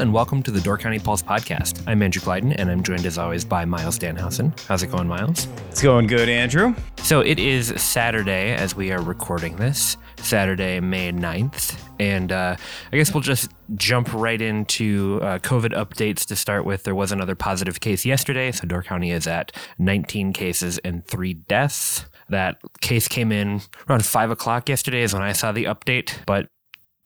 and welcome to the Door County Pulse podcast. I'm Andrew Kleidon, and I'm joined as always by Miles Dannhausen. How's it going, Miles? It's going good, Andrew. So it is Saturday as we are recording this, Saturday, May 9th. And uh, I guess we'll just jump right into uh, COVID updates to start with. There was another positive case yesterday, so Door County is at 19 cases and three deaths. That case came in around five o'clock yesterday, is when I saw the update, but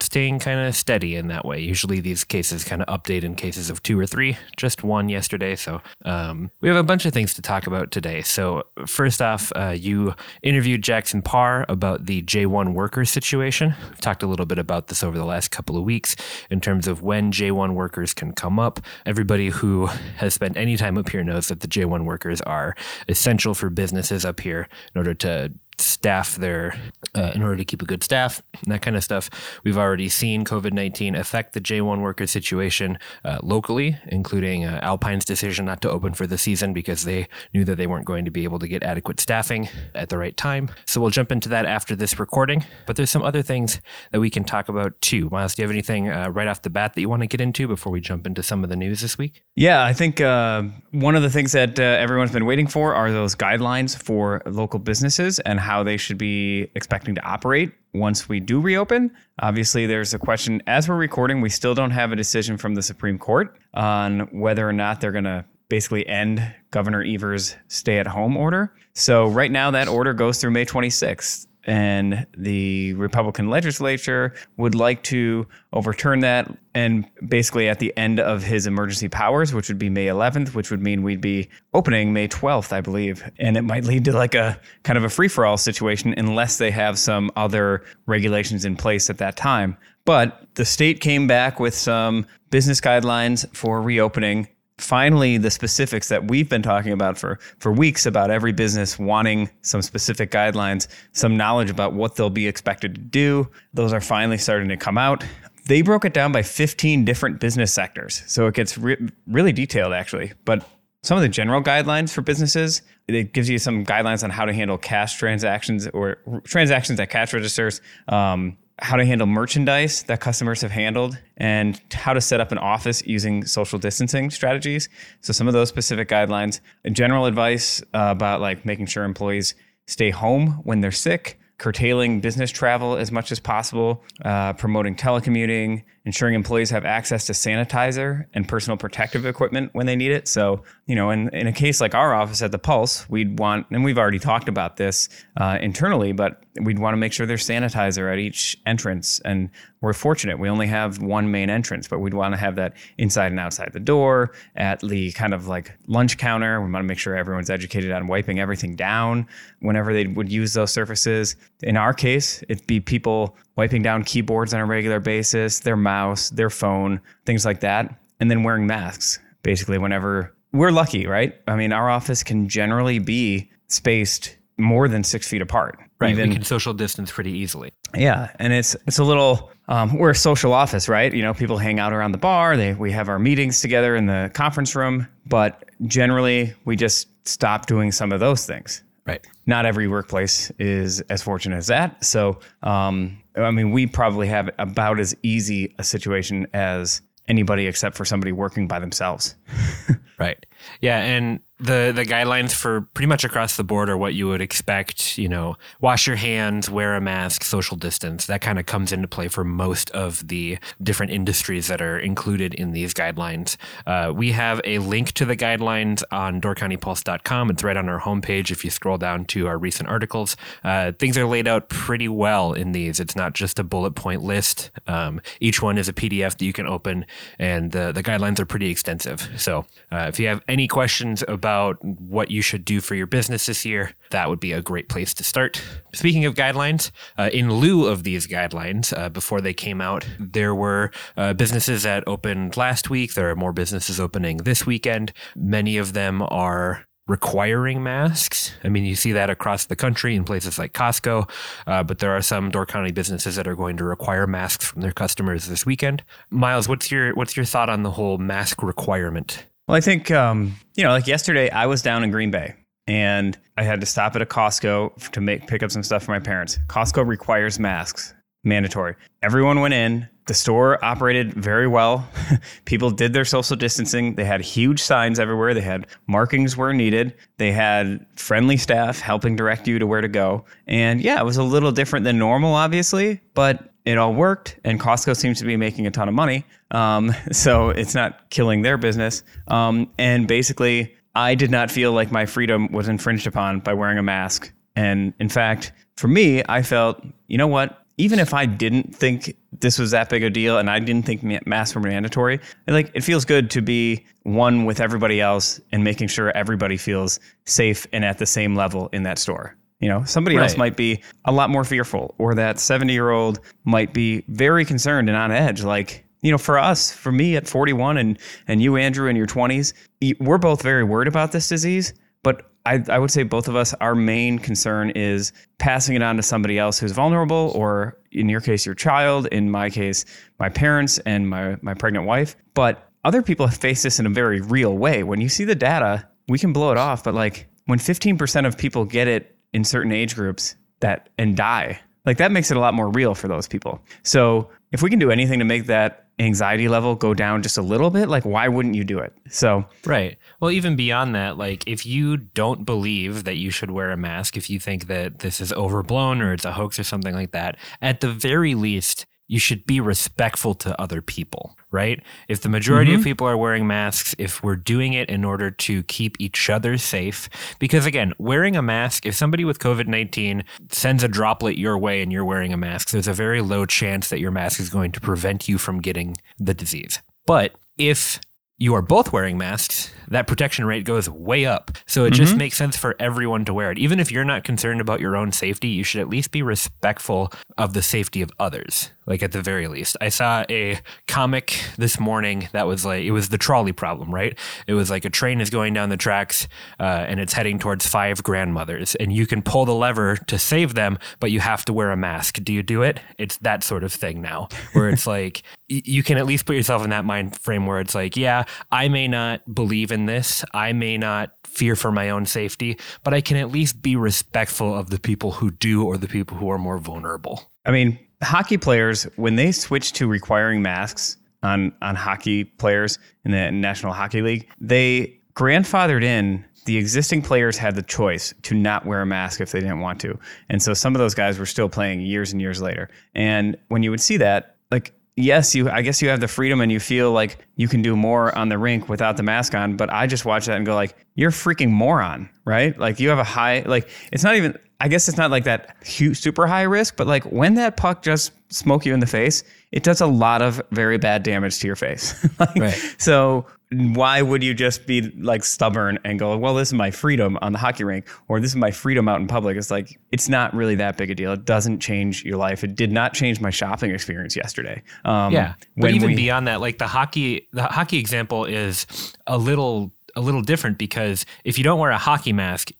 staying kind of steady in that way. Usually these cases kind of update in cases of two or three, just one yesterday. So um, we have a bunch of things to talk about today. So, first off, uh, you interviewed Jackson Parr about the J1 workers situation. We've talked a little bit about this over the last couple of weeks in terms of when J1 workers can come up. Everybody who has spent any time up here knows that the J1 workers are essential for businesses up here in order to staff their uh, in order to keep a good staff and that kind of stuff. We've already seen covid-19 affect the j1 worker situation uh, locally including uh, alpine's decision not to open for the season because they knew that they weren't going to be able to get adequate staffing at the right time. So we'll jump into that after this recording. But there's some other things that we can talk about too. Miles do you have anything uh, right off the bat that you want to get into before we jump into some of the news this week? Yeah i think uh, one of the things that uh, everyone's been waiting for are those guidelines for local businesses and how they should be expecting to operate once we do reopen. Obviously, there's a question as we're recording, we still don't have a decision from the Supreme Court on whether or not they're going to basically end Governor Evers' stay at home order. So, right now, that order goes through May 26th and the Republican legislature would like to overturn that. And basically, at the end of his emergency powers, which would be May 11th, which would mean we'd be opening May 12th, I believe. And it might lead to like a kind of a free for all situation unless they have some other regulations in place at that time. But the state came back with some business guidelines for reopening finally the specifics that we've been talking about for for weeks about every business wanting some specific guidelines some knowledge about what they'll be expected to do those are finally starting to come out. They broke it down by 15 different business sectors. So it gets re- really detailed actually. But some of the general guidelines for businesses it gives you some guidelines on how to handle cash transactions or transactions at cash registers. Um, how to handle merchandise that customers have handled and how to set up an office using social distancing strategies. So some of those specific guidelines, general advice uh, about like making sure employees stay home when they're sick, curtailing business travel as much as possible, uh, promoting telecommuting, ensuring employees have access to sanitizer and personal protective equipment when they need it. So, you know, in, in a case like our office at the Pulse, we'd want, and we've already talked about this uh, internally, but we'd want to make sure there's sanitizer at each entrance. And we're fortunate. We only have one main entrance, but we'd want to have that inside and outside the door, at the kind of like lunch counter. We want to make sure everyone's educated on wiping everything down whenever they would use those surfaces. In our case, it'd be people wiping down keyboards on a regular basis, their mouse, their phone, things like that, and then wearing masks basically whenever we're lucky, right? I mean, our office can generally be spaced more than six feet apart. Right. Even, we can social distance pretty easily. Yeah. And it's it's a little um, we're a social office, right? You know, people hang out around the bar. They we have our meetings together in the conference room, but generally we just stop doing some of those things. Right. Not every workplace is as fortunate as that. So, um, I mean, we probably have about as easy a situation as anybody except for somebody working by themselves. right. Yeah, and the the guidelines for pretty much across the board are what you would expect. You know, wash your hands, wear a mask, social distance. That kind of comes into play for most of the different industries that are included in these guidelines. Uh, we have a link to the guidelines on DoorCountyPulse.com. It's right on our homepage. If you scroll down to our recent articles, uh, things are laid out pretty well in these. It's not just a bullet point list. Um, each one is a PDF that you can open, and the the guidelines are pretty extensive. So uh, if you have any questions about what you should do for your business this year, that would be a great place to start. Speaking of guidelines, uh, in lieu of these guidelines, uh, before they came out, there were uh, businesses that opened last week. There are more businesses opening this weekend. Many of them are requiring masks. I mean, you see that across the country in places like Costco, uh, but there are some Door County businesses that are going to require masks from their customers this weekend. Miles, what's your what's your thought on the whole mask requirement? Well, I think, um, you know, like yesterday, I was down in Green Bay and I had to stop at a Costco to make pick up some stuff for my parents. Costco requires masks, mandatory. Everyone went in. the store operated very well. People did their social distancing. They had huge signs everywhere. They had markings where needed. They had friendly staff helping direct you to where to go. And yeah, it was a little different than normal, obviously, but it all worked. And Costco seems to be making a ton of money. Um, so it's not killing their business. Um, and basically, I did not feel like my freedom was infringed upon by wearing a mask. And in fact, for me, I felt, you know what? even if I didn't think this was that big a deal and I didn't think masks were mandatory, like it feels good to be one with everybody else and making sure everybody feels safe and at the same level in that store. You know, somebody right. else might be a lot more fearful, or that 70 year old might be very concerned and on edge. Like, you know, for us, for me at 41 and, and you, Andrew, in your 20s, we're both very worried about this disease. But I, I would say both of us, our main concern is passing it on to somebody else who's vulnerable, or in your case, your child, in my case, my parents and my, my pregnant wife. But other people have faced this in a very real way. When you see the data, we can blow it off, but like when 15% of people get it in certain age groups that and die, like that makes it a lot more real for those people. So if we can do anything to make that anxiety level go down just a little bit, like why wouldn't you do it? So Right. Well, even beyond that, like if you don't believe that you should wear a mask, if you think that this is overblown or it's a hoax or something like that, at the very least you should be respectful to other people, right? If the majority mm-hmm. of people are wearing masks, if we're doing it in order to keep each other safe, because again, wearing a mask, if somebody with COVID 19 sends a droplet your way and you're wearing a mask, there's a very low chance that your mask is going to prevent you from getting the disease. But if you are both wearing masks, that protection rate goes way up. So it mm-hmm. just makes sense for everyone to wear it. Even if you're not concerned about your own safety, you should at least be respectful of the safety of others, like at the very least. I saw a comic this morning that was like, it was the trolley problem, right? It was like a train is going down the tracks uh, and it's heading towards five grandmothers, and you can pull the lever to save them, but you have to wear a mask. Do you do it? It's that sort of thing now, where it's like, you can at least put yourself in that mind frame where it's like, yeah, I may not believe in this. I may not fear for my own safety, but I can at least be respectful of the people who do or the people who are more vulnerable. I mean, hockey players, when they switch to requiring masks on, on hockey players in the National Hockey League, they grandfathered in the existing players had the choice to not wear a mask if they didn't want to. And so some of those guys were still playing years and years later. And when you would see that, like yes, you I guess you have the freedom and you feel like you can do more on the rink without the mask on, but I just watch that and go like, you're freaking moron, right? Like you have a high like it's not even I guess it's not like that huge, super high risk, but like when that puck just smoke you in the face, it does a lot of very bad damage to your face. like, right. So why would you just be like stubborn and go, well, this is my freedom on the hockey rink, or this is my freedom out in public? It's like it's not really that big a deal. It doesn't change your life. It did not change my shopping experience yesterday. Um, yeah, but even we, beyond that, like the hockey, the hockey example is a little a little different because if you don't wear a hockey mask,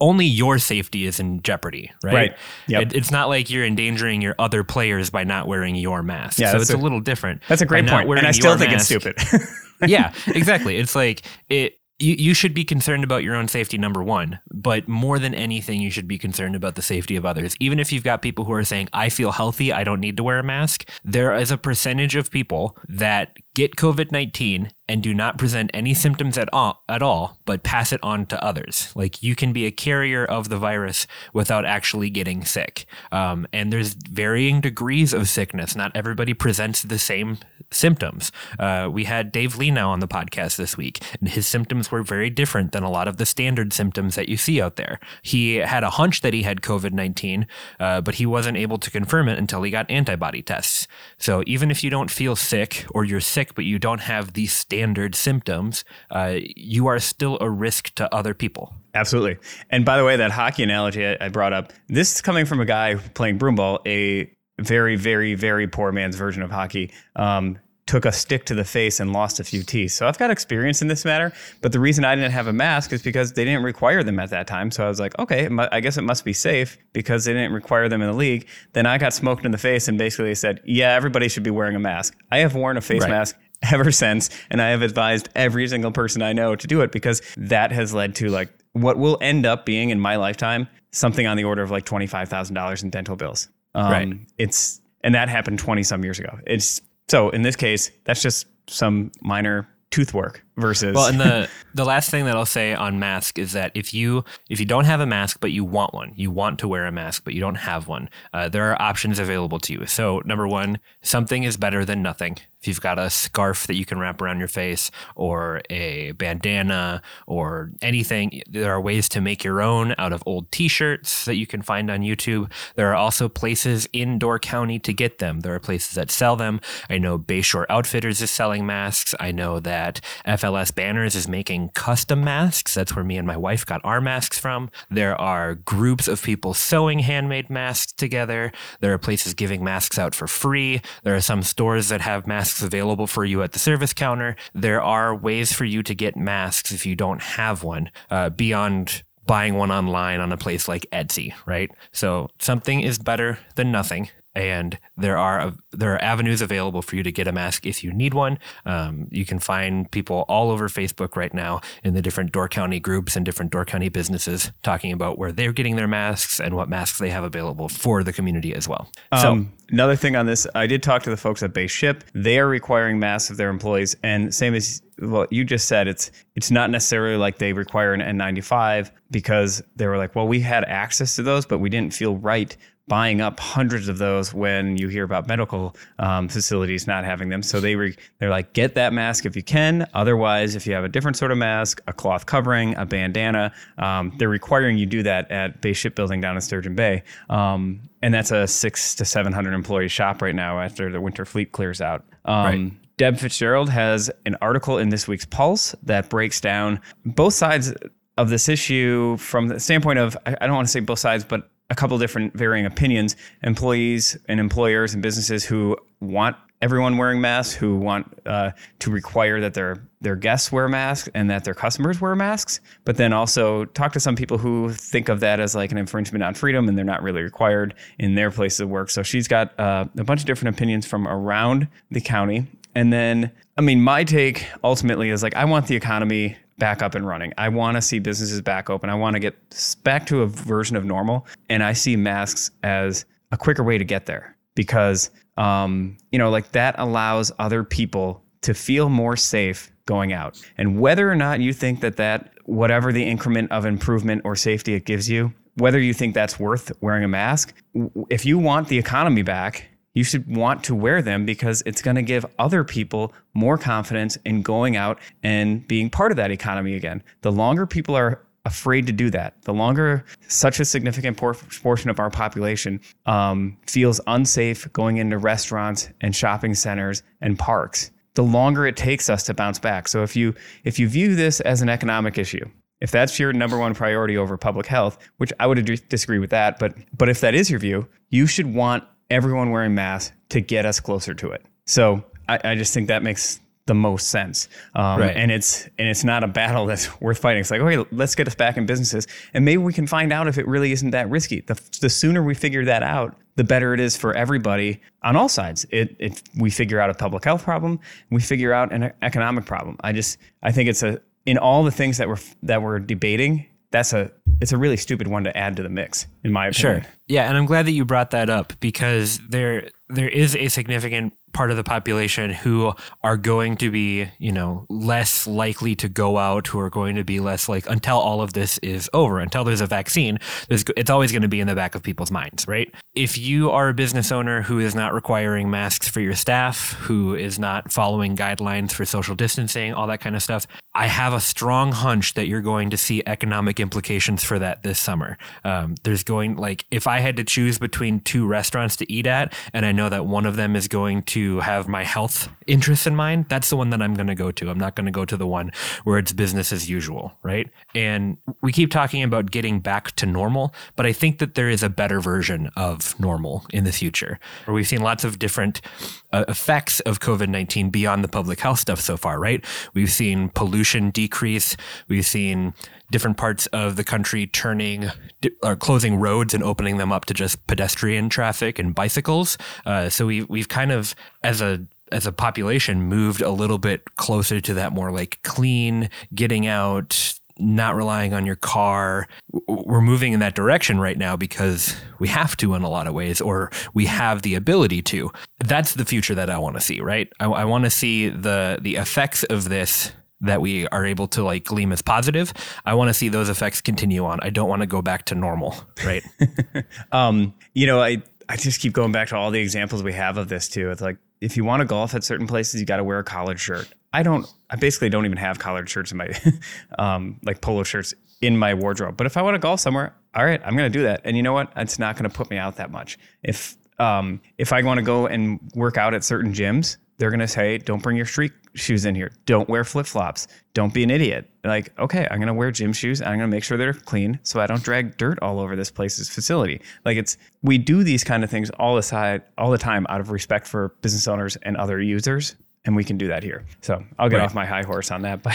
only your safety is in jeopardy, right? Right. Yep. It, it's not like you're endangering your other players by not wearing your mask. Yeah, so it's a, a, little different. That's a great point. And I still think mask, it's stupid. yeah, exactly. It's like it you, you should be concerned about your own safety number one but more than anything you should be concerned about the safety of others even if you've got people who are saying i feel healthy i don't need to wear a mask there is a percentage of people that get covid-19 and do not present any symptoms at all, at all, but pass it on to others. Like you can be a carrier of the virus without actually getting sick. Um, and there's varying degrees of sickness. Not everybody presents the same symptoms. Uh, we had Dave Lenow on the podcast this week, and his symptoms were very different than a lot of the standard symptoms that you see out there. He had a hunch that he had COVID 19, uh, but he wasn't able to confirm it until he got antibody tests. So even if you don't feel sick or you're sick, but you don't have these standard symptoms, uh, you are still a risk to other people. Absolutely. And by the way, that hockey analogy I, I brought up, this is coming from a guy playing broomball, a very, very, very poor man's version of hockey. Um, took a stick to the face and lost a few teeth. So I've got experience in this matter. But the reason I didn't have a mask is because they didn't require them at that time. So I was like, okay, I guess it must be safe because they didn't require them in the league. Then I got smoked in the face and basically said, yeah, everybody should be wearing a mask. I have worn a face right. mask ever since. And I have advised every single person I know to do it because that has led to like what will end up being in my lifetime something on the order of like $25,000 in dental bills. Um, right. It's, and that happened 20 some years ago. It's, So in this case, that's just some minor tooth work versus well and the the last thing that i'll say on mask is that if you if you don't have a mask but you want one you want to wear a mask but you don't have one uh, there are options available to you so number one something is better than nothing if you've got a scarf that you can wrap around your face or a bandana or anything, there are ways to make your own out of old t shirts that you can find on YouTube. There are also places in Door County to get them. There are places that sell them. I know Bayshore Outfitters is selling masks. I know that FLS Banners is making custom masks. That's where me and my wife got our masks from. There are groups of people sewing handmade masks together. There are places giving masks out for free. There are some stores that have masks available for you at the service counter. There are ways for you to get masks if you don't have one uh, beyond buying one online on a place like Etsy, right? So something is better than nothing and there are there are avenues available for you to get a mask if you need one. Um, you can find people all over Facebook right now in the different Door County groups and different Door County businesses talking about where they're getting their masks and what masks they have available for the community as well. Um, so another thing on this, I did talk to the folks at Bay Ship. They are requiring masks of their employees, and same as what you just said, it's it's not necessarily like they require an N95 because they were like, well, we had access to those, but we didn't feel right buying up hundreds of those when you hear about medical um, facilities not having them. So they re- they're like, get that mask if you can. Otherwise, if you have a different sort of mask, a cloth covering, a bandana, um, they're requiring you do that at Bay Shipbuilding down in Sturgeon Bay. Um, and that's a six to seven hundred employee shop right now after the winter fleet clears out. Um, right. Deb Fitzgerald has an article in this week's Pulse that breaks down both sides of this issue from the standpoint of I don't want to say both sides, but a couple different varying opinions employees and employers and businesses who want everyone wearing masks who want uh, to require that their their guests wear masks and that their customers wear masks but then also talk to some people who think of that as like an infringement on freedom and they're not really required in their place of work. So she's got uh, a bunch of different opinions from around the county. And then i mean my take ultimately is like i want the economy back up and running. I want to see businesses back open. I want to get back to a version of normal. And I see masks as a quicker way to get there because, um, you know, like that allows other people to feel more safe going out. And whether or not you think that that, whatever the increment of improvement or safety it gives you, whether you think that's worth wearing a mask, if you want the economy back, you should want to wear them because it's going to give other people more confidence in going out and being part of that economy again. The longer people are afraid to do that, the longer such a significant portion of our population um, feels unsafe going into restaurants and shopping centers and parks, the longer it takes us to bounce back. So if you if you view this as an economic issue, if that's your number one priority over public health, which I would disagree with that, but but if that is your view, you should want everyone wearing masks to get us closer to it. So I, I just think that makes the most sense. Um, right. And it's and it's not a battle that's worth fighting. It's like, okay, let's get us back in businesses, and maybe we can find out if it really isn't that risky. The, the sooner we figure that out, the better it is for everybody on all sides. It, if we figure out a public health problem, we figure out an economic problem. I just I think it's a in all the things that we're that we're debating that's a it's a really stupid one to add to the mix in my opinion. Sure. Yeah, and I'm glad that you brought that up because there there is a significant part of the population who are going to be, you know, less likely to go out, who are going to be less like until all of this is over, until there's a vaccine, there's, it's always going to be in the back of people's minds, right? If you are a business owner who is not requiring masks for your staff, who is not following guidelines for social distancing, all that kind of stuff, I have a strong hunch that you're going to see economic implications for that this summer. Um, there's going like if I had to choose between two restaurants to eat at, and I know that one of them is going to have my health interests in mind, that's the one that I'm going to go to. I'm not going to go to the one where it's business as usual, right? And we keep talking about getting back to normal, but I think that there is a better version of normal in the future. Where we've seen lots of different uh, effects of COVID 19 beyond the public health stuff so far, right? We've seen pollution decrease. We've seen different parts of the country turning or closing roads and opening them up to just pedestrian traffic and bicycles. Uh, so we we've kind of as a as a population moved a little bit closer to that more like clean, getting out, not relying on your car. We're moving in that direction right now because we have to in a lot of ways, or we have the ability to. That's the future that I want to see, right? I, I want to see the the effects of this that we are able to like gleam as positive. I want to see those effects continue on. I don't want to go back to normal, right? um, you know, I I just keep going back to all the examples we have of this too. It's like if you want to golf at certain places, you got to wear a collared shirt. I don't. I basically don't even have collared shirts in my, um, like polo shirts in my wardrobe. But if I want to golf somewhere, all right, I'm going to do that. And you know what? It's not going to put me out that much. If um, if I want to go and work out at certain gyms, they're going to say, don't bring your street shoes in here. Don't wear flip flops. Don't be an idiot. Like, okay, I'm going to wear gym shoes. I'm going to make sure they're clean so I don't drag dirt all over this place's facility. Like it's, we do these kind of things all the side, all the time out of respect for business owners and other users and we can do that here. So I'll get right. off my high horse on that.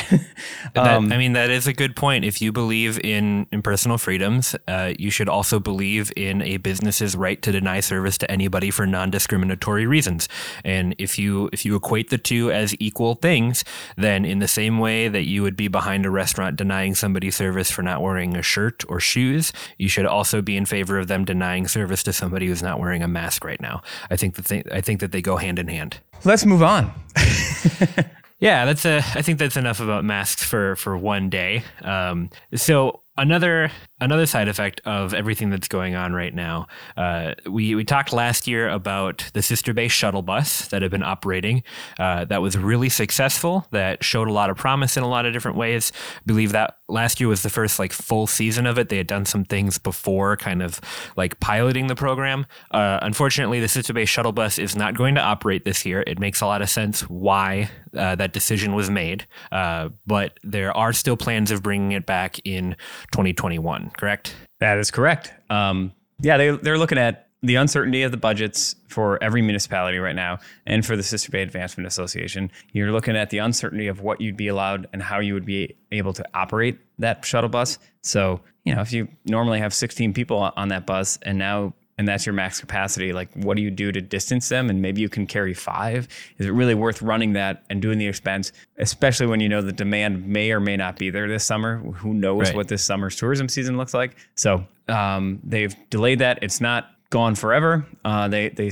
But um, that, I mean, that is a good point. If you believe in in personal freedoms, uh, you should also believe in a business's right to deny service to anybody for non discriminatory reasons. And if you if you equate the two as equal things, then in the same way that you would be behind a restaurant denying somebody service for not wearing a shirt or shoes, you should also be in favor of them denying service to somebody who's not wearing a mask right now. I think that they, I think that they go hand in hand. Let's move on. yeah, that's a. I think that's enough about masks for for one day. Um, so another another side effect of everything that's going on right now. Uh, we we talked last year about the Sister Bay shuttle bus that had been operating. Uh, that was really successful. That showed a lot of promise in a lot of different ways. I believe that last year was the first like full season of it. They had done some things before, kind of like piloting the program. Uh, unfortunately, the Sister Bay shuttle bus is not going to operate this year. It makes a lot of sense why uh, that decision was made, uh, but there are still plans of bringing it back in 2021 correct? That is correct. Um, yeah, they, they're looking at the uncertainty of the budgets for every municipality right now and for the Sister Bay Advancement Association. You're looking at the uncertainty of what you'd be allowed and how you would be able to operate that shuttle bus. So, you know, if you normally have 16 people on that bus and now and that's your max capacity, like what do you do to distance them? And maybe you can carry five. Is it really worth running that and doing the expense, especially when you know the demand may or may not be there this summer? Who knows right. what this summer's tourism season looks like? So um, they've delayed that. It's not gone forever. Uh, they they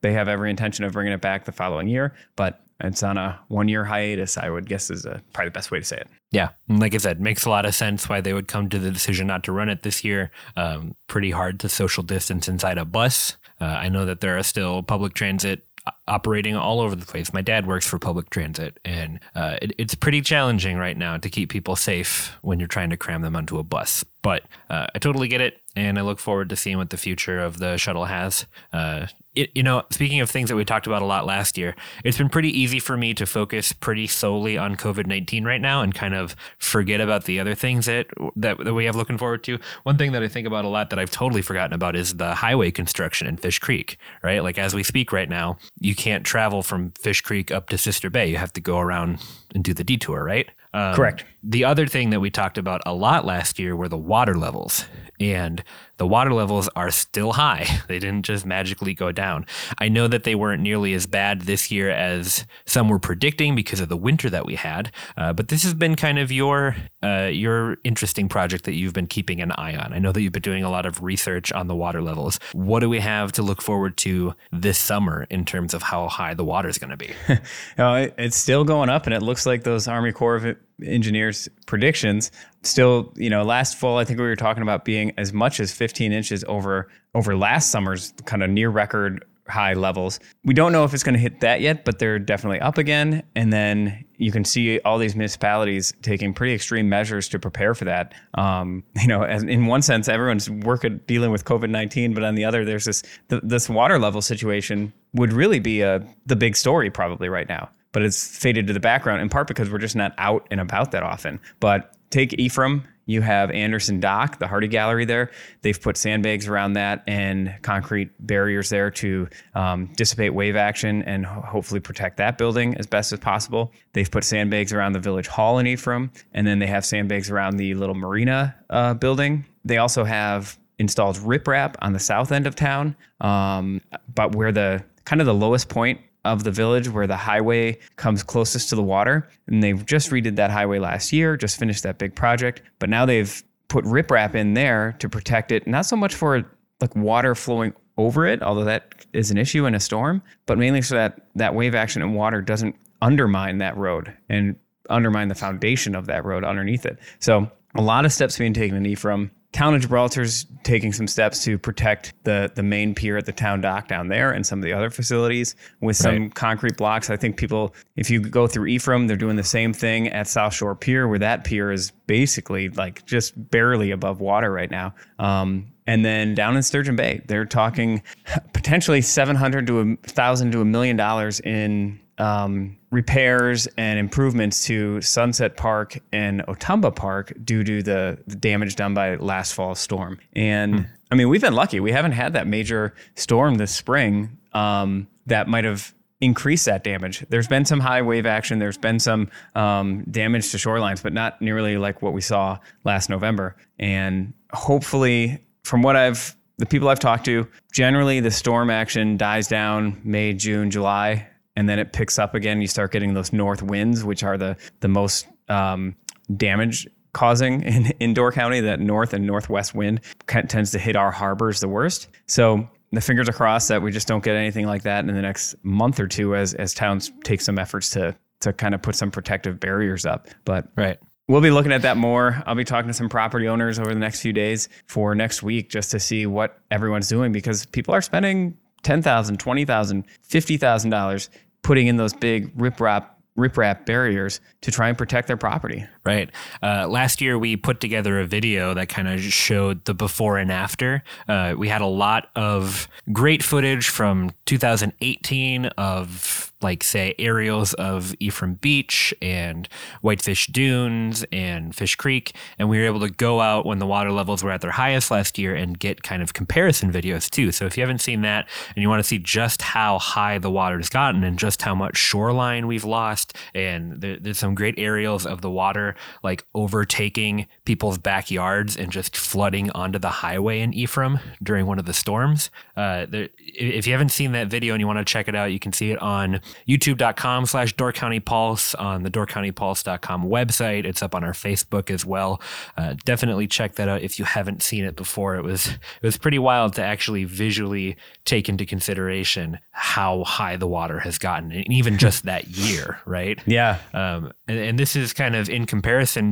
they have every intention of bringing it back the following year, but it's on a one year hiatus. I would guess is a, probably the best way to say it. Yeah, like I said, makes a lot of sense why they would come to the decision not to run it this year. Um, pretty hard to social distance inside a bus. Uh, I know that there are still public transit operating all over the place. My dad works for public transit, and uh, it, it's pretty challenging right now to keep people safe when you're trying to cram them onto a bus. But uh, I totally get it, and I look forward to seeing what the future of the shuttle has. Uh, it, you know, speaking of things that we talked about a lot last year, it's been pretty easy for me to focus pretty solely on COVID nineteen right now and kind of forget about the other things that, that that we have looking forward to. One thing that I think about a lot that I've totally forgotten about is the highway construction in Fish Creek. Right, like as we speak right now, you can't travel from Fish Creek up to Sister Bay. You have to go around and do the detour. Right. Um, Correct. The other thing that we talked about a lot last year were the water levels. And the water levels are still high. They didn't just magically go down. I know that they weren't nearly as bad this year as some were predicting because of the winter that we had. Uh, but this has been kind of your uh, your interesting project that you've been keeping an eye on. I know that you've been doing a lot of research on the water levels. What do we have to look forward to this summer in terms of how high the water is going to be? it's still going up, and it looks like those Army Corps of Engineers predictions still, you know, last fall I think we were talking about being as much as 15 inches over over last summer's kind of near record high levels. We don't know if it's going to hit that yet, but they're definitely up again. And then you can see all these municipalities taking pretty extreme measures to prepare for that. Um, you know, in one sense, everyone's working dealing with COVID nineteen, but on the other, there's this th- this water level situation would really be a the big story probably right now. But it's faded to the background in part because we're just not out and about that often. But take Ephraim. You have Anderson Dock, the Hardy Gallery there. They've put sandbags around that and concrete barriers there to um, dissipate wave action and ho- hopefully protect that building as best as possible. They've put sandbags around the Village Hall in Ephraim, and then they have sandbags around the little marina uh, building. They also have installed riprap on the south end of town, um, but where the kind of the lowest point of the village where the highway comes closest to the water. And they've just redid that highway last year, just finished that big project. But now they've put riprap in there to protect it, not so much for like water flowing over it, although that is an issue in a storm, but mainly so that that wave action and water doesn't undermine that road and undermine the foundation of that road underneath it. So a lot of steps being taken in Ephraim. Town of Gibraltar's taking some steps to protect the the main pier at the town dock down there and some of the other facilities with some Right. concrete blocks. I think people, if you go through Ephraim, they're doing the same thing at South Shore Pier, where that pier is basically like just barely above water right now. Um, and then down in Sturgeon Bay, they're talking potentially seven hundred to a thousand to a million dollars in um, repairs and improvements to Sunset Park and Otumba Park due to the, the damage done by last fall's storm. And I mean, we've been lucky; we haven't had that major storm this spring um, that might have increased that damage. There's been some high wave action. There's been some um, damage to shorelines, but not nearly like what we saw last November. And hopefully, from what I've the people I've talked to, generally the storm action dies down May, June, July, and then it picks up again. You start getting those north winds, which are the the most um, damage causing in, in Door County. That north and northwest wind tends to hit our harbors the worst. So the fingers are crossed that we just don't get anything like that in the next month or two as as towns take some efforts to to kind of put some protective barriers up. But Right. We'll be looking at that more. I'll be talking to some property owners over the next few days for next week just to see what everyone's doing because people are spending $10,000, $20,000, $50,000 putting in those big riprap riprap barriers to try and protect their property. Right. Uh, last year, we put together a video that kind of showed the before and after. Uh, we had a lot of great footage from 2018 of, like, say, aerials of Ephraim Beach and Whitefish Dunes and Fish Creek. And we were able to go out when the water levels were at their highest last year and get kind of comparison videos, too. So if you haven't seen that and you want to see just how high the water's gotten and just how much shoreline we've lost, and there, there's some great aerials of the water like overtaking people's backyards and just flooding onto the highway in Ephraim during one of the storms. Uh, there, if you haven't seen that video and you want to check it out, you can see it on youtube.com slash Door County Pulse on the doorcountypulse.com website. It's up on our Facebook as well. Uh, definitely check that out if you haven't seen it before. It was it was pretty wild to actually visually take into consideration how high the water has gotten, and even just that year, right? Yeah. Um, and, and this is kind of in comparison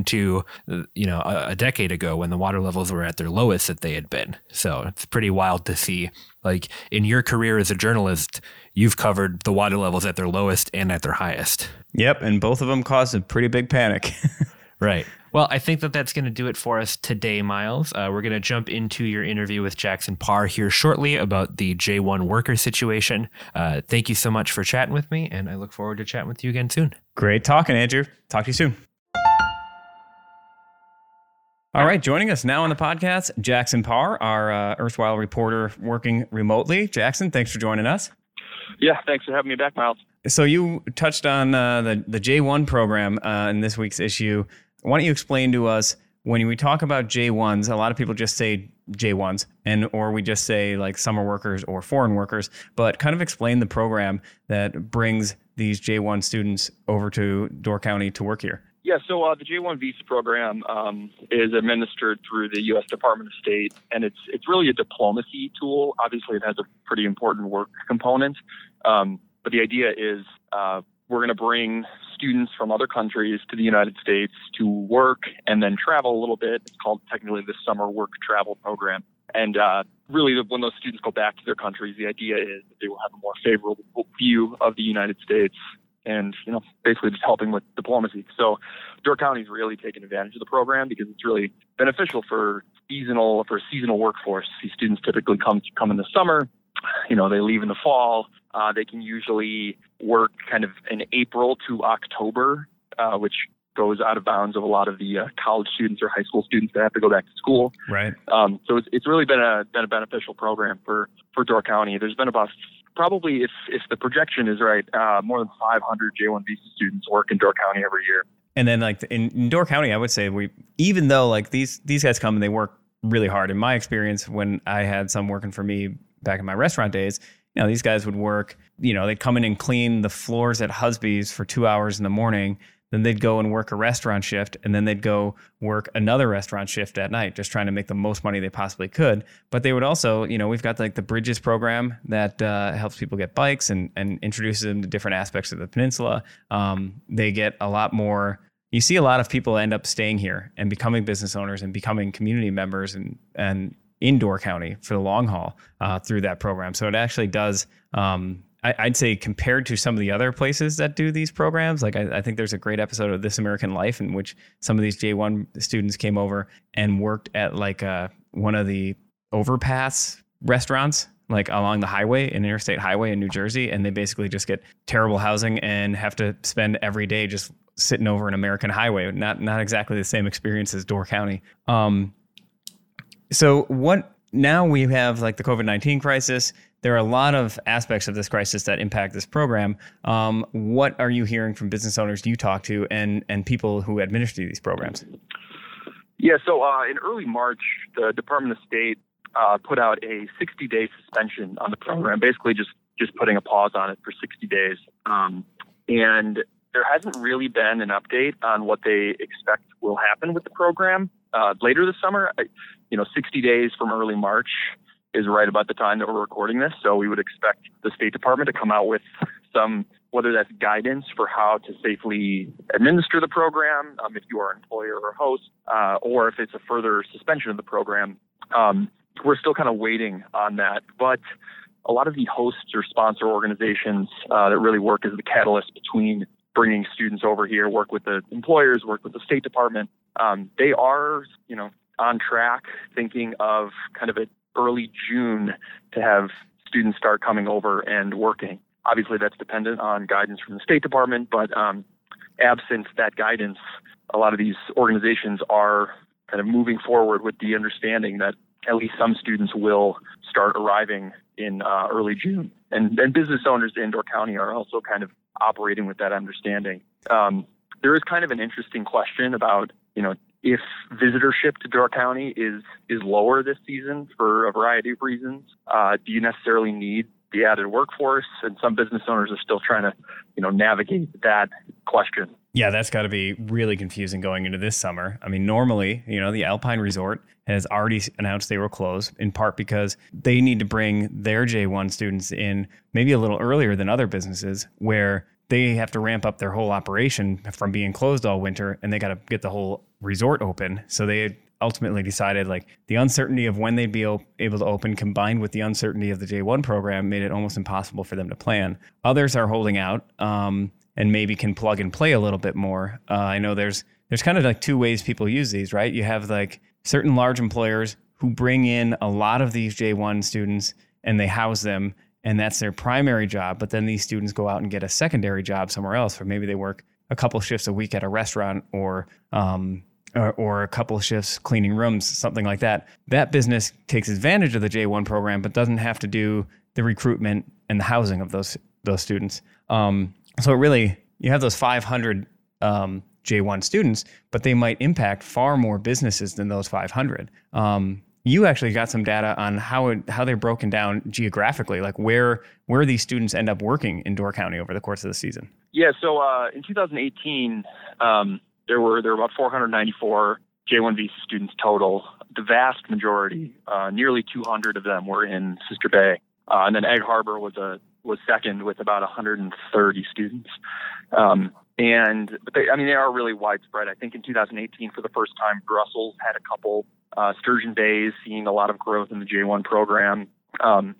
to, uh, you know, a, a decade ago when the water levels were at their lowest that they had been. So it's pretty wild to see. Like in your career as a journalist, you've covered the water levels at their lowest and at their highest. Yep, and both of them caused a pretty big panic. Right. Well, I think that that's going to do it for us today, Miles. Uh, we're going to jump into your interview with Jackson Parr here shortly about the J1 worker situation. Uh, thank you so much for chatting with me, and I look forward to chatting with you again soon. Great talking, Andrew. Talk to you soon. All right, joining us now on the podcast, Jackson Parr, our uh, erstwhile reporter working remotely. Jackson, thanks for joining us. Yeah, thanks for having me back, Miles. So you touched on uh, the the J1 program uh, in this week's issue. Why don't you explain to us when we talk about J1s? A lot of people just say J1s, and or we just say like summer workers or foreign workers. But kind of explain the program that brings these J1 students over to Door County to work here. Yeah, so uh, the J1 visa program um, is administered through the U.S. Department of State, and it's it's really a diplomacy tool. Obviously, it has a pretty important work component, um, but the idea is uh, we're going to bring students from other countries to the United States to work and then travel a little bit. It's called technically the summer work travel program. And uh, really, when those students go back to their countries, the idea is that they will have a more favorable view of the United States and you know basically just helping with diplomacy. So Door County's really taken advantage of the program because it's really beneficial for seasonal for a seasonal workforce. These students typically come come in the summer. You know, they leave in the fall. Uh, they can usually work kind of in April to October, uh, which goes out of bounds of a lot of the uh, college students or high school students that have to go back to school. Right. Um, so it's, it's really been a been a beneficial program for for Door County. There's been about probably if if the projection is right, uh, more than 500 J1 visa students work in Door County every year. And then like in, in Door County, I would say we even though like these these guys come and they work really hard. In my experience, when I had some working for me back in my restaurant days, you know, these guys would work, you know, they'd come in and clean the floors at Husby's for two hours in the morning. Then they'd go and work a restaurant shift, and then they'd go work another restaurant shift at night, just trying to make the most money they possibly could. But they would also, you know, we've got like the Bridges program that uh, helps people get bikes and, and introduces them to different aspects of the peninsula. Um, they get a lot more you see a lot of people end up staying here and becoming business owners and becoming community members and and in Door County for the long haul uh, through that program. So it actually does. Um, I, would say compared to some of the other places that do these programs, like I, I, think there's a great episode of This American Life in which some of these J1 students came over and worked at like uh, one of the overpass restaurants like along the highway, an interstate highway in New Jersey, and they basically just get terrible housing and have to spend every day just sitting over an American highway. Not not exactly the same experience as Door County. Um, so what now we have like the COVID nineteen crisis. There are a lot of aspects of this crisis that impact this program. Um, what are you hearing from business owners you talk to and and people who administer these programs? Yeah, so uh, in early March, the Department of State uh, put out a 60 day suspension on the program, basically just just putting a pause on it for 60 days. Um, and there hasn't really been an update on what they expect will happen with the program uh, later this summer. I, you know, 60 days from early March is right about the time that we're recording this. So we would expect the State Department to come out with some, whether that's guidance for how to safely administer the program, um, if you are an employer or host, uh, or if it's a further suspension of the program. Um, we're still kind of waiting on that. But a lot of the hosts or sponsor organizations uh, that really work as the catalyst between bringing students over here, work with the employers, work with the State Department. Um, they are, you know, on track, thinking of kind of an early June to have students start coming over and working. Obviously, that's dependent on guidance from the State Department, but um, absent that guidance, a lot of these organizations are kind of moving forward with the understanding that at least some students will start arriving in uh, early June. And, and business owners in Door County are also kind of operating with that understanding. Um, there is kind of an interesting question about, you know, if visitorship to Door County is is lower this season for a variety of reasons, uh, do you necessarily need the added workforce? And some business owners are still trying to, you know, navigate that question. Yeah, that's got to be really confusing going into this summer. I mean, normally, you know, the Alpine Resort has already announced they will close in part because they need to bring their J1 students in maybe a little earlier than other businesses where they have to ramp up their whole operation from being closed all winter and they got to get the whole resort open. So they ultimately decided like the uncertainty of when they'd be able to open combined with the uncertainty of the J1 program made it almost impossible for them to plan. Others are holding out um, and maybe can plug and play a little bit more. Uh, I know there's there's kind of like two ways people use these, right? You have like certain large employers who bring in a lot of these J1 students and they house them and that's their primary job. But then these students go out and get a secondary job somewhere else, or maybe they work a couple shifts a week at a restaurant or, um, or, or a couple shifts cleaning rooms, something like that. That business takes advantage of the J1 program, but doesn't have to do the recruitment and the housing of those those students. Um, so really, you have those 500 um, J1 students, but they might impact far more businesses than those 500. Um, you actually got some data on how it, how they're broken down geographically, like where where these students end up working in Door County over the course of the season. Yeah, so uh, in 2018, um, there were there were about 494 J1 visa students total. The vast majority, uh, nearly 200 of them, were in Sister Bay, uh, and then Egg Harbor was a was second with about 130 students. Um, and but they, I mean, they are really widespread. I think in 2018, for the first time, Brussels had a couple. Uh, Sturgeon Bay is seeing a lot of growth in the J1 program. Um,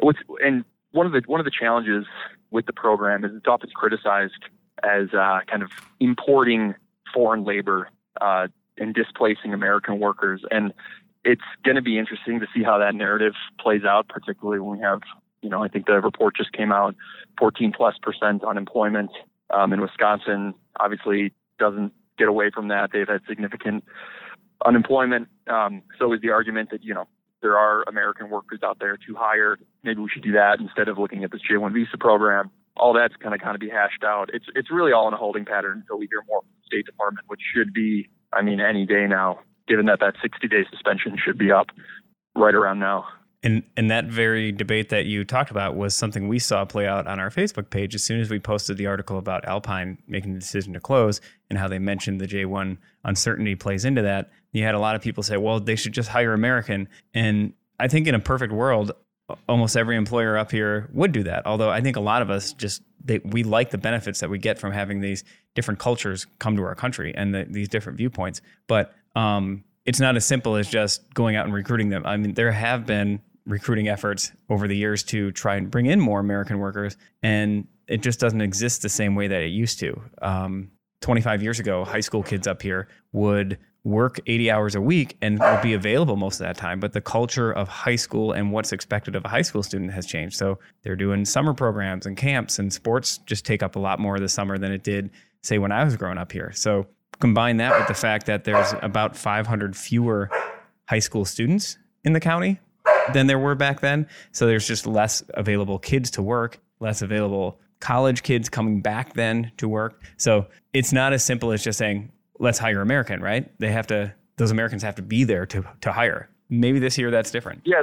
what's, and one of the one of the challenges with the program is it's often criticized as uh, kind of importing foreign labor uh, and displacing American workers. And it's going to be interesting to see how that narrative plays out, particularly when we have, you know, I think the report just came out, 14 plus percent unemployment um, in Wisconsin obviously doesn't get away from that. They've had significant unemployment. Um, so is the argument that, you know, there are American workers out there to hire. Maybe we should do that instead of looking at this J1 visa program. All that's kind of kind of be hashed out. It's it's really all in a holding pattern until we hear more from the State Department, which should be, I mean, any day now, given that that 60 day suspension should be up right around now. And and that very debate that you talked about was something we saw play out on our Facebook page as soon as we posted the article about Alpine making the decision to close and how they mentioned the J1 uncertainty plays into that. You had a lot of people say, "Well, they should just hire American." And I think in a perfect world, almost every employer up here would do that. Although I think a lot of us just they, we like the benefits that we get from having these different cultures come to our country and the, these different viewpoints. But um, it's not as simple as just going out and recruiting them. I mean, there have been recruiting efforts over the years to try and bring in more American workers, and it just doesn't exist the same way that it used to. Um, 25 years ago, high school kids up here would work 80 hours a week and would be available most of that time. But the culture of high school and what's expected of a high school student has changed. So they're doing summer programs and camps, and sports just take up a lot more of the summer than it did, say, when I was growing up here. So combine that with the fact that there's about 500 fewer high school students in the county than there were back then. So there's just less available kids to work, less available college kids coming back then to work. So it's not as simple as just saying, let's hire American, right? They have to, those Americans have to be there to, to hire. Maybe this year that's different. Yeah,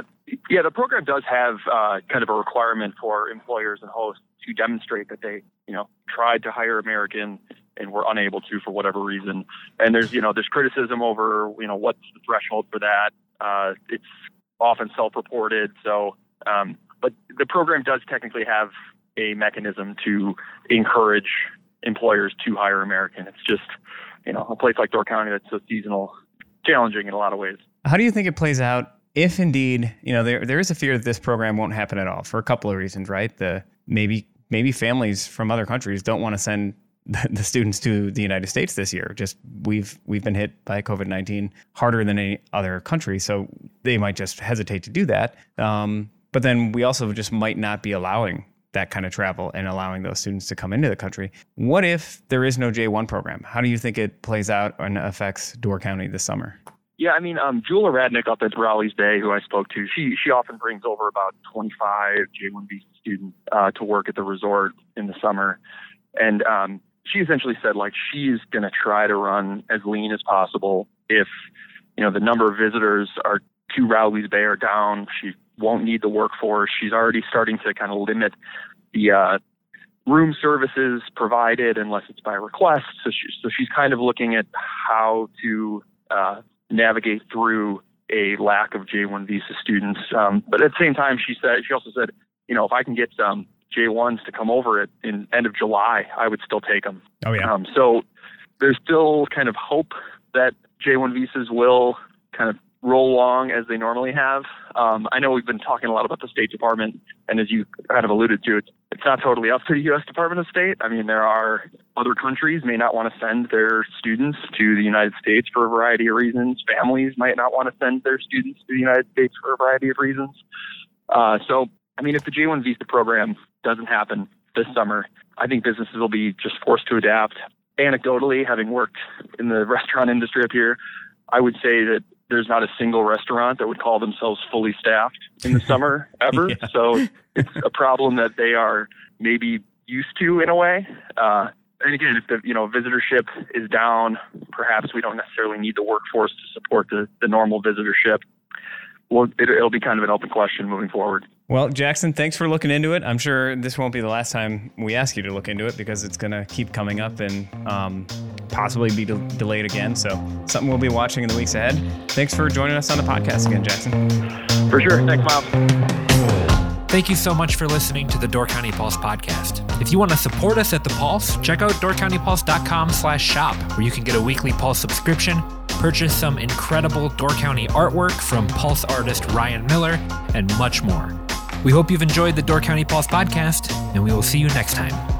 yeah. The program does have uh, kind of a requirement for employers and hosts to demonstrate that they, you know, tried to hire American and were unable to for whatever reason. And there's, you know, there's criticism over, you know, what's the threshold for that. Uh, it's often self-reported. So, um, but the program does technically have a mechanism to encourage employers to hire American. It's just, you know, a place like Door County that's so seasonal, challenging in a lot of ways. How do you think it plays out if indeed, you know, there there is a fear that this program won't happen at all for a couple of reasons, right? The maybe maybe families from other countries don't want to send the students to the United States this year. Just we've we've been hit by COVID nineteen harder than any other country, so they might just hesitate to do that. Um, but then we also just might not be allowing that kind of travel and allowing those students to come into the country. What if there is no J one program? How do you think it plays out and affects Door County this summer? Yeah, I mean, um, Radnick up at Rowleys Bay, who I spoke to, she she often brings over about 25 J1 visa students uh, to work at the resort in the summer, and um, she essentially said like she's going to try to run as lean as possible. If you know the number of visitors are to Rowleys Bay are down, she won't need the workforce. She's already starting to kind of limit the uh, room services provided unless it's by request. So, she, so she's kind of looking at how to uh, navigate through a lack of J1 visa students. Um, but at the same time, she said she also said, you know, if I can get some J1s to come over at in end of July, I would still take them. Oh yeah. Um, so there's still kind of hope that J1 visas will kind of roll along as they normally have. Um, I know we've been talking a lot about the State Department, and as you kind of alluded to, it's, it's not totally up to the U.S. Department of State. I mean, there are other countries may not want to send their students to the United States for a variety of reasons. Families might not want to send their students to the United States for a variety of reasons. Uh, so, I mean, if the J1 visa program doesn't happen this summer, I think businesses will be just forced to adapt. Anecdotally, having worked in the restaurant industry up here, I would say that there's not a single restaurant that would call themselves fully staffed in the summer ever. yeah. So it's a problem that they are maybe used to in a way. Uh, and again, if the you know visitorship is down, perhaps we don't necessarily need the workforce to support the, the normal visitorship well, it, will be kind of an open question moving forward. Well, Jackson, thanks for looking into it. I'm sure this won't be the last time we ask you to look into it because it's going to keep coming up and um, possibly be de- delayed again. So, something we'll be watching in the weeks ahead. Thanks for joining us on the podcast again, Jackson. For sure. Thanks, Miles. Thank you so much for listening to the Door County Pulse podcast. If you want to support us at the Pulse, check out doorcountypulse.com slash shop, where you can get a weekly Pulse subscription purchase some incredible Door County artwork from Pulse artist Ryan Miller, and much more. We hope you've enjoyed the Door County Pulse podcast, and we will see you next time.